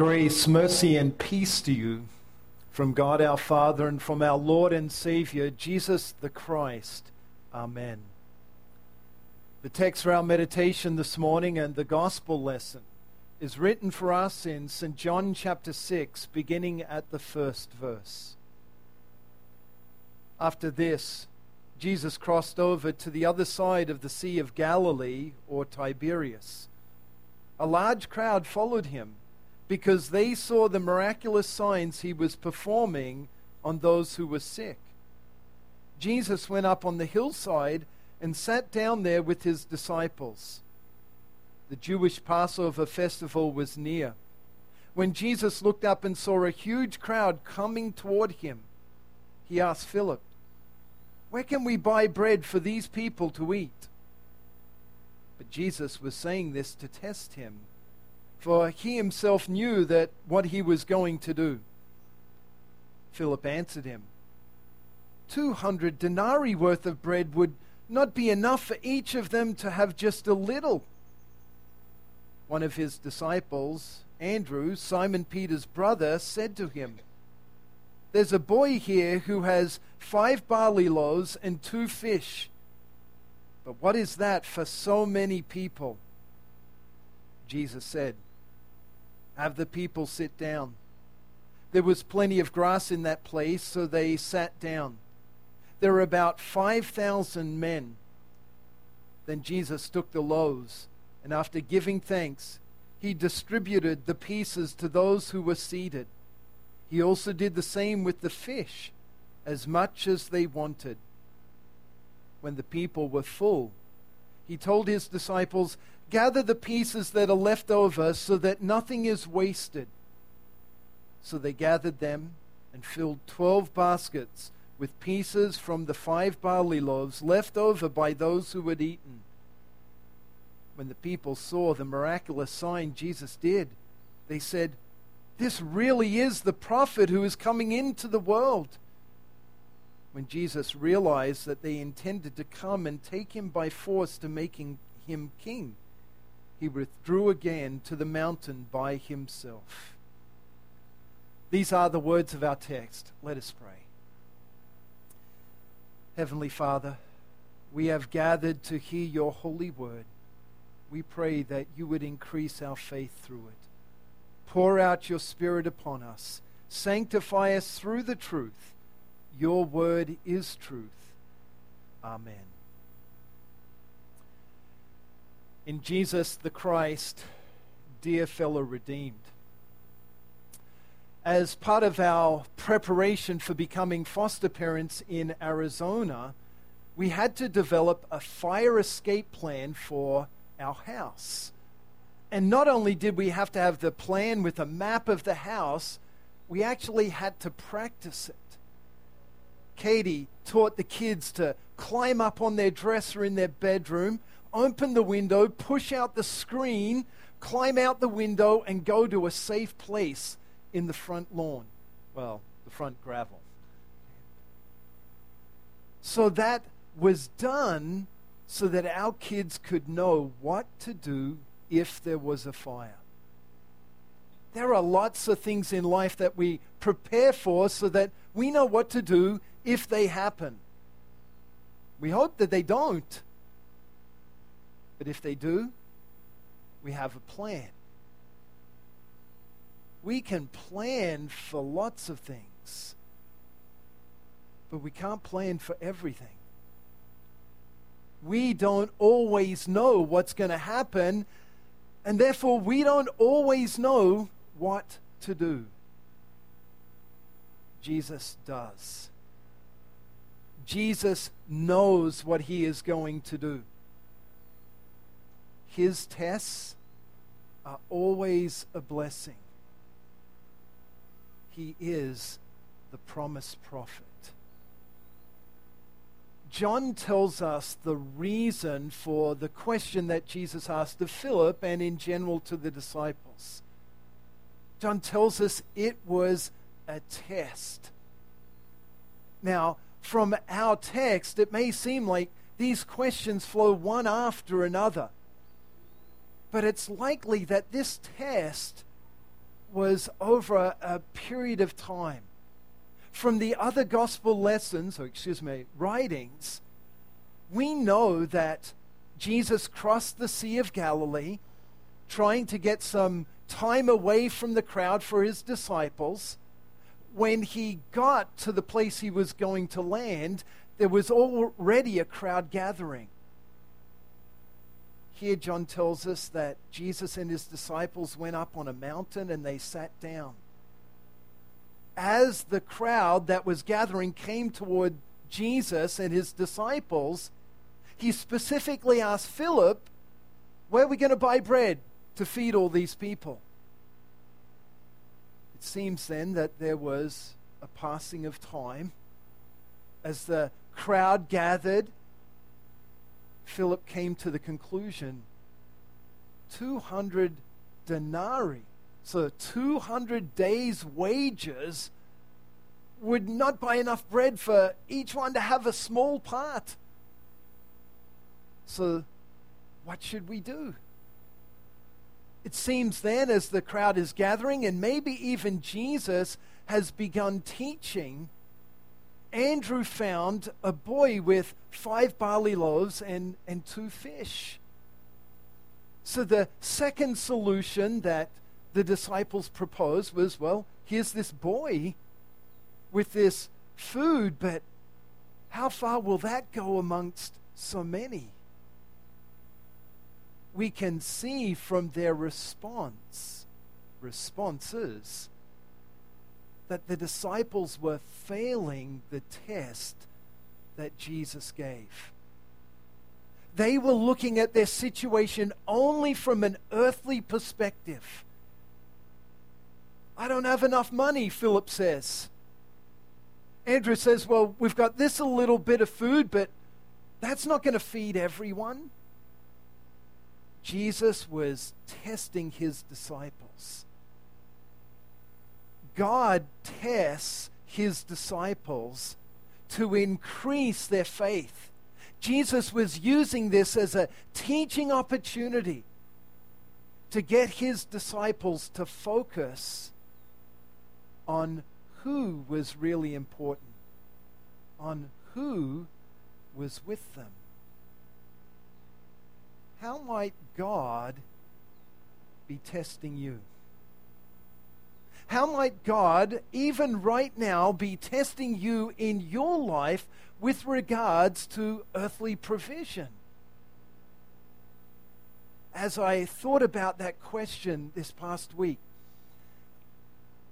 Grace, mercy, and peace to you from God our Father and from our Lord and Savior, Jesus the Christ. Amen. The text for our meditation this morning and the gospel lesson is written for us in St. John chapter 6, beginning at the first verse. After this, Jesus crossed over to the other side of the Sea of Galilee, or Tiberias. A large crowd followed him because they saw the miraculous signs he was performing on those who were sick. Jesus went up on the hillside and sat down there with his disciples. The Jewish Passover festival was near. When Jesus looked up and saw a huge crowd coming toward him, he asked Philip, Where can we buy bread for these people to eat? But Jesus was saying this to test him for he himself knew that what he was going to do. Philip answered him, Two hundred denarii worth of bread would not be enough for each of them to have just a little. One of his disciples, Andrew, Simon Peter's brother, said to him, There's a boy here who has five barley loaves and two fish. But what is that for so many people? Jesus said, have the people sit down. There was plenty of grass in that place, so they sat down. There were about 5,000 men. Then Jesus took the loaves, and after giving thanks, he distributed the pieces to those who were seated. He also did the same with the fish, as much as they wanted. When the people were full, he told his disciples, Gather the pieces that are left over so that nothing is wasted. So they gathered them and filled twelve baskets with pieces from the five barley loaves left over by those who had eaten. When the people saw the miraculous sign Jesus did, they said, This really is the prophet who is coming into the world. When Jesus realized that they intended to come and take him by force to making him king, he withdrew again to the mountain by himself. These are the words of our text. Let us pray. Heavenly Father, we have gathered to hear your holy word. We pray that you would increase our faith through it. Pour out your Spirit upon us. Sanctify us through the truth. Your word is truth. Amen. In Jesus the Christ, dear fellow redeemed. As part of our preparation for becoming foster parents in Arizona, we had to develop a fire escape plan for our house. And not only did we have to have the plan with a map of the house, we actually had to practice it. Katie taught the kids to climb up on their dresser in their bedroom open the window, push out the screen, climb out the window, and go to a safe place in the front lawn. Well, the front gravel. So that was done so that our kids could know what to do if there was a fire. There are lots of things in life that we prepare for so that we know what to do if they happen. We hope that they don't. But if they do, we have a plan. We can plan for lots of things, but we can't plan for everything. We don't always know what's going to happen, and therefore we don't always know what to do. Jesus does. Jesus knows what he is going to do. His tests are always a blessing. He is the promised prophet. John tells us the reason for the question that Jesus asked of Philip and in general to the disciples. John tells us it was a test. Now, from our text, it may seem like these questions flow one after another. But it's likely that this test was over a, period of time. From the other gospel lessons, or excuse me, writings, we know that Jesus crossed the Sea of Galilee trying to get some time away from the crowd for his disciples. When he got to the place he was going to land, there was already a crowd gathering. Here, John tells us that Jesus and his disciples went up on a mountain and they sat down. As the crowd that was gathering came toward Jesus and his disciples, he specifically asked Philip, Where are we going to buy bread to feed all these people? It seems then that there was a passing of time as the crowd gathered. Philip came to the conclusion 200 denarii, so 200 days' wages, would not buy enough bread for each one to have a small part. So, what should we do? It seems then, as the crowd is gathering, and maybe even Jesus has begun teaching, Andrew found a boy with five barley loaves and, and two fish. So, the second solution that the disciples proposed was well, here's this boy with this food, but how far will that go amongst so many? we can see from their response, responses, that the disciples were failing the test that Jesus gave. They were looking at their situation only from an earthly perspective. I don't have enough money, Philip says. Andrew says, Well, we've got this a little bit of food, but that's not going to feed everyone. Jesus was testing his disciples. God tests his disciples to increase their faith. Jesus was using this as a teaching opportunity to get his disciples to focus on who was really important, on who was with them how might God be testing you? How might God, even right now, be testing you in your life with regards to earthly provision? As I thought about that question this past week,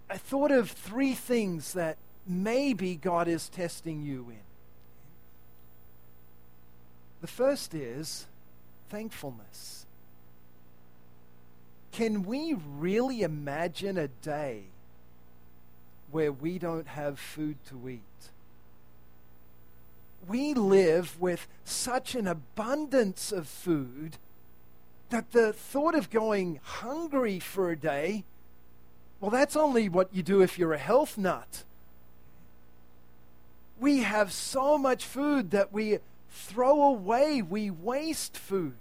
I thought of three things that maybe God is testing you in. The first is thankfulness. Can we really imagine a day where we don't have food to eat? We live with such an abundance of food that the thought of going hungry for a day, well, that's only what you do if you're a health nut. We have so much food that we throw away, we waste food.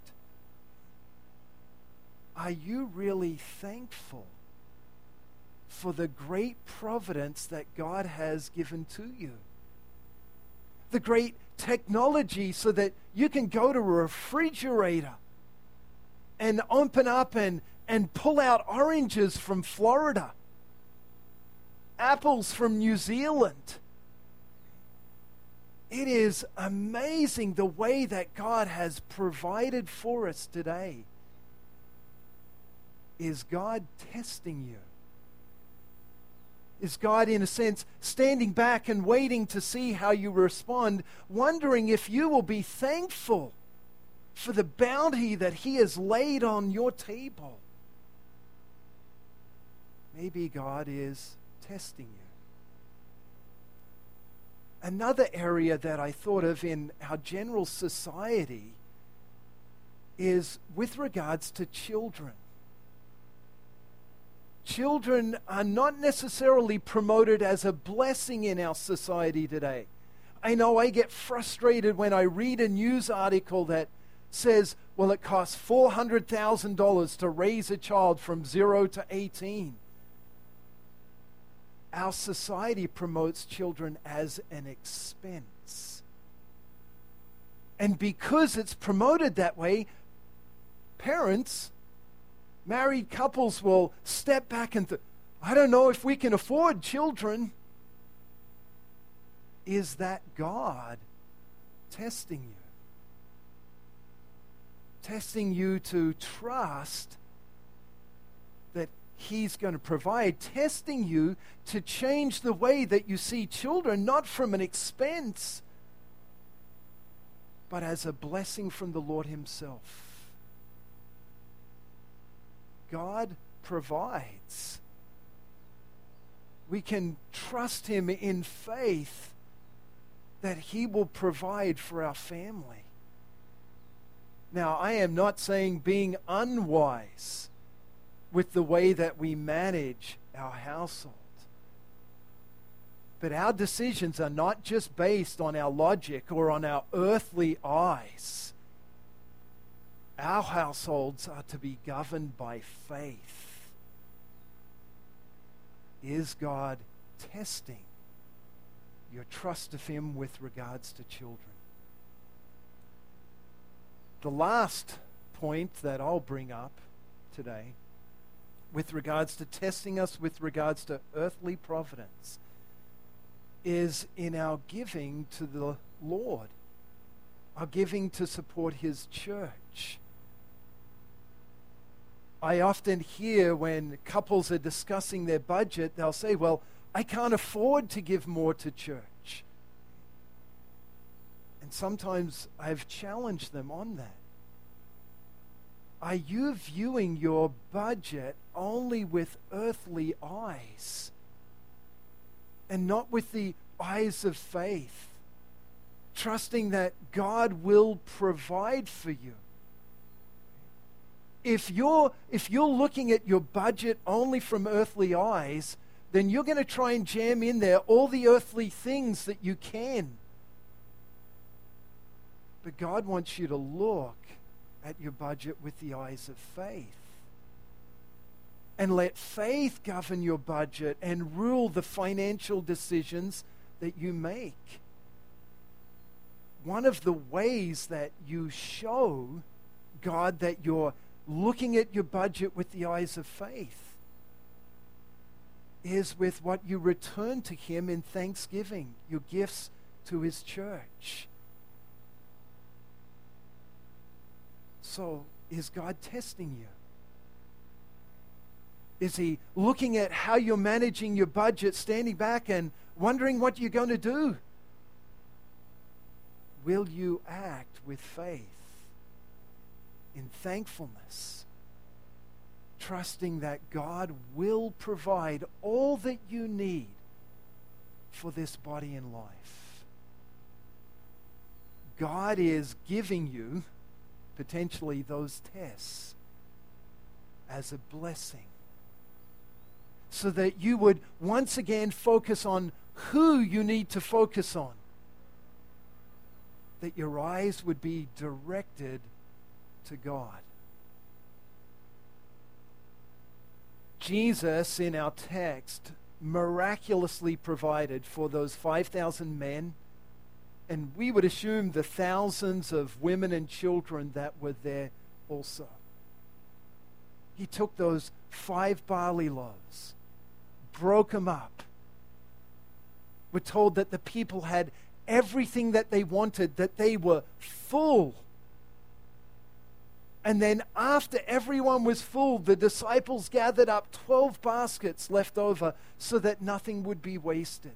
Are you really thankful for the great providence that God has given to you? The great technology so that you can go to a refrigerator and open up and, and pull out oranges from Florida, apples from New Zealand it is amazing the way that God has provided for us today. Is God testing you? Is God, in a sense, standing back and waiting to see how you respond, wondering if you will be thankful for the bounty that He has laid on your table? Maybe God is testing you. Another area that I thought of in our general society is with regards to children. Children are not necessarily promoted as a blessing in our society today. I know I get frustrated when I read a news article that says, well, it costs $400,000 to raise a child from 0 to 18. our society promotes children as an expense. And because it's promoted that way, parents, married couples will step back and think, I don't know if we can afford children. Is that God testing you? Testing you to trust that He's going to provide, testing you to change the way that you see children, not from an expense, but as a blessing from the Lord Himself. God provides. We can trust Him in faith that He will provide for our family. Now, I am not saying being unwise with the way that we manage our household. But our decisions are not just based on our logic or on our earthly eyes. Our households are to be governed by faith. Is God testing your trust of Him with regards to children? The last point that I'll bring up today, with regards to testing us with regards to earthly providence, is in our giving to the Lord, our giving to support His church. I often hear when couples are discussing their budget, they'll say, Well, I can't afford to give more to church. And sometimes I've challenged them on that. Are you viewing your budget only with earthly eyes and not with the eyes of faith? Trusting that God will provide for you if you're if you're looking at your budget only from earthly eyes, then you're going to try and jam in there all the earthly things that you can. But God wants you to look at your budget with the eyes of faith. And let faith govern your budget and rule the financial decisions that you make. One of the ways that you show God that you're looking at your budget with the eyes of faith is with what you return to Him in thanksgiving, your gifts to His church. So, is God testing you? Is He looking at how you're managing your budget, standing back and wondering what you're going to do? Will you act with faith? In thankfulness, trusting that God will provide all that you need for this body and life. God is giving you potentially those tests as a blessing so that you would once again focus on who you need to focus on. That your eyes would be directed to God. Jesus, in our text, miraculously provided for those 5,000 men, and we would assume the thousands of women and children that were there also. He took those five barley loaves, broke them up. We're told that the people had everything that they wanted, that they were full and then, after everyone was full, the disciples gathered up 12 baskets left over so that nothing would be wasted.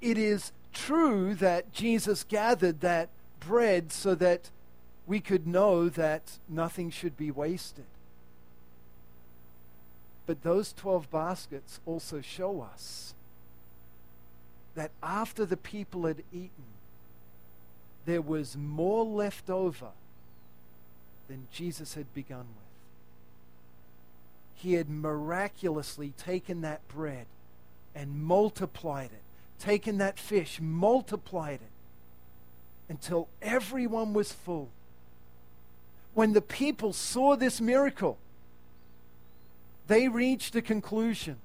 It is true that Jesus gathered that bread so that we could know that nothing should be wasted. But those 12 baskets also show us that after the people had eaten, there was more left over than Jesus had begun with. He had miraculously taken that bread and multiplied it, taken that fish, multiplied it until everyone was full. When the people saw this miracle, they reached a conclusion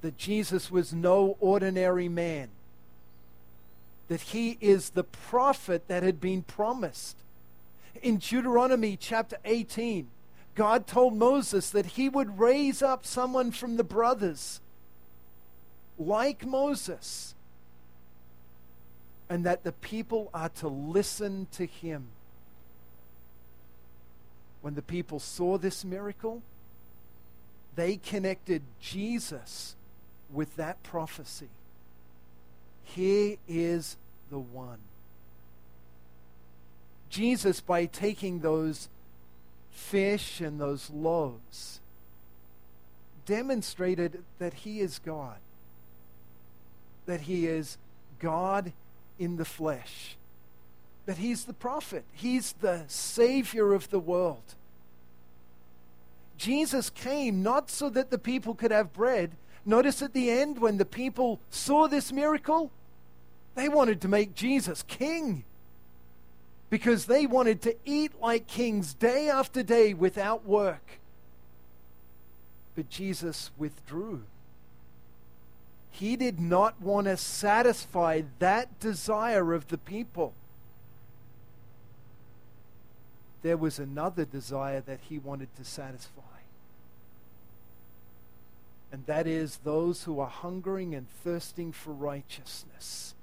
that Jesus was no ordinary man, that he is the prophet that had been promised. In Deuteronomy chapter 18, God told Moses that he would raise up someone from the brothers like Moses, and that the people are to listen to him. When the people saw this miracle, they connected Jesus with that prophecy. Here is the one. Jesus, by taking those fish and those loaves, demonstrated that he is God that he is God in the flesh, that he's the prophet, he's the Savior of the world. Jesus came not so that the people could have bread. Notice at the end, when the people saw this miracle, they wanted to make Jesus king because they wanted to eat like kings day after day without work. But Jesus withdrew. He did not want to satisfy that desire of the people. There was another desire that he wanted to satisfy. And that is those who are hungering and thirsting for righteousness.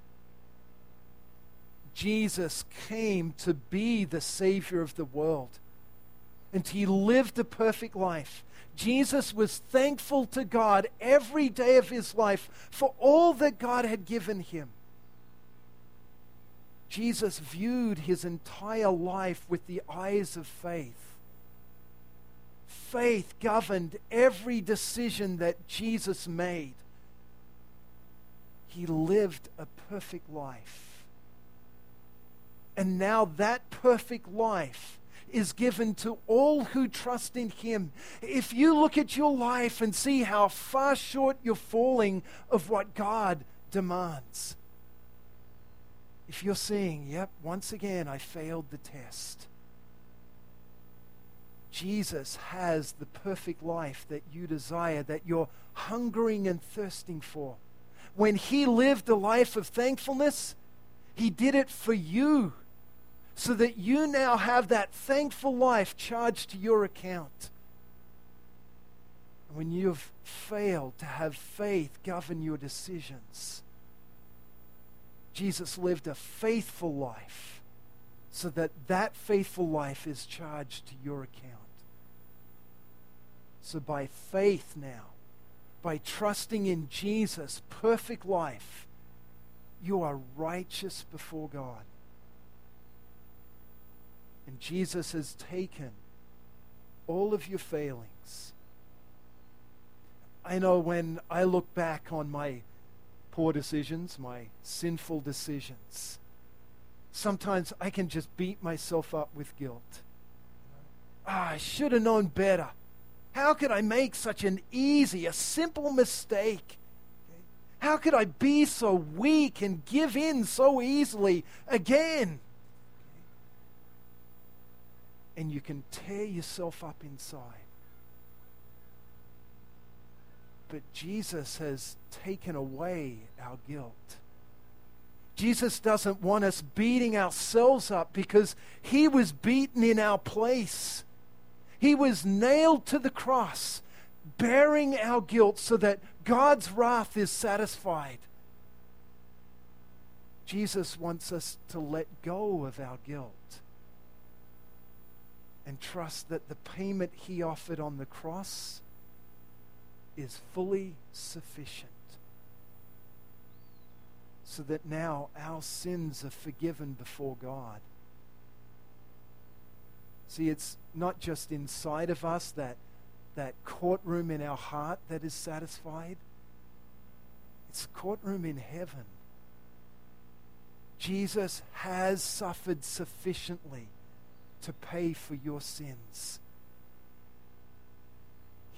Jesus came to be the Savior of the world. And he lived a perfect life. Jesus was thankful to God every day of his life for all that God had given him. Jesus viewed his entire life with the eyes of faith. Faith governed every decision that Jesus made. He lived a perfect life. And now that perfect life is given to all who trust in Him. If you look at your life and see how far short you're falling of what God demands, if you're seeing, yep, once again I failed the test, Jesus has the perfect life that you desire, that you're hungering and thirsting for. When He lived a life of thankfulness, He did it for you so that you now have that thankful life charged to your account. When you've failed to have faith govern your decisions, Jesus lived a faithful life so that that faithful life is charged to your account. So by faith now, by trusting in Jesus' perfect life, you are righteous before God. And Jesus has taken all of your failings. I know when I look back on my poor decisions, my sinful decisions, sometimes I can just beat myself up with guilt. Ah, I should have known better. How could I make such an easy, a simple mistake? How could I be so weak and give in so easily again? And you can tear yourself up inside. But Jesus has taken away our guilt. Jesus doesn't want us beating ourselves up because he was beaten in our place. He was nailed to the cross, bearing our guilt so that God's wrath is satisfied. Jesus wants us to let go of our guilt and trust that the payment he offered on the cross is fully sufficient. So that now our sins are forgiven before God. See, it's not just inside of us that, that courtroom in our heart that is satisfied, it's courtroom in heaven. Jesus has suffered sufficiently to pay for your sins.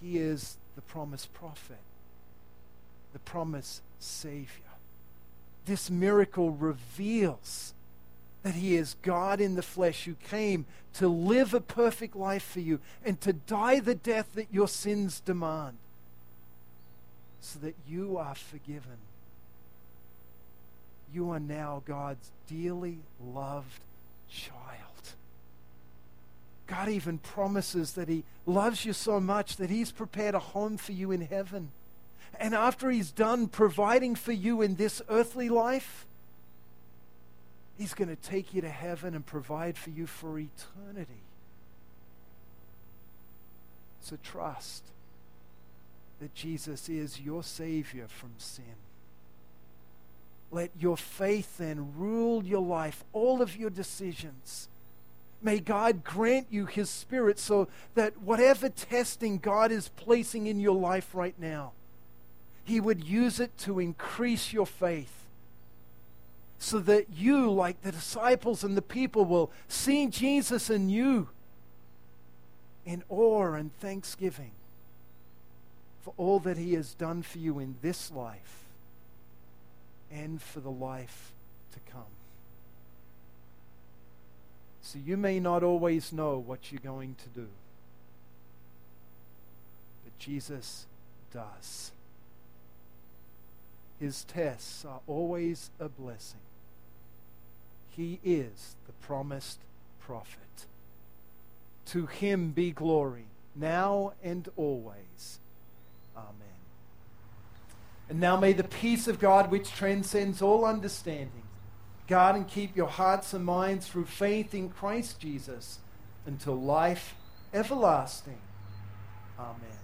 He is the promised prophet, the promised Savior. This miracle reveals that He is God in the flesh who came to live a perfect life for you and to die the death that your sins demand, so that you are forgiven. You are now God's dearly loved child. God even promises that He loves you so much that He's prepared a home for you in heaven. And after He's done providing for you in this earthly life, He's going to take you to heaven and provide for you for eternity. So trust that Jesus is your Savior from sin. Let your faith then rule your life, all of your decisions. May God grant you His Spirit so that whatever testing God is placing in your life right now, He would use it to increase your faith. So that you, like the disciples and the people, will see Jesus in you in awe and thanksgiving for all that He has done for you in this life and for the life to come. So you may not always know what you're going to do, but Jesus does. His tests are always a blessing. He is the promised prophet. To him be glory, now and always. Amen. And now may the peace of God, which transcends all understanding, guard and keep your hearts and minds through faith in Christ Jesus until life everlasting. Amen.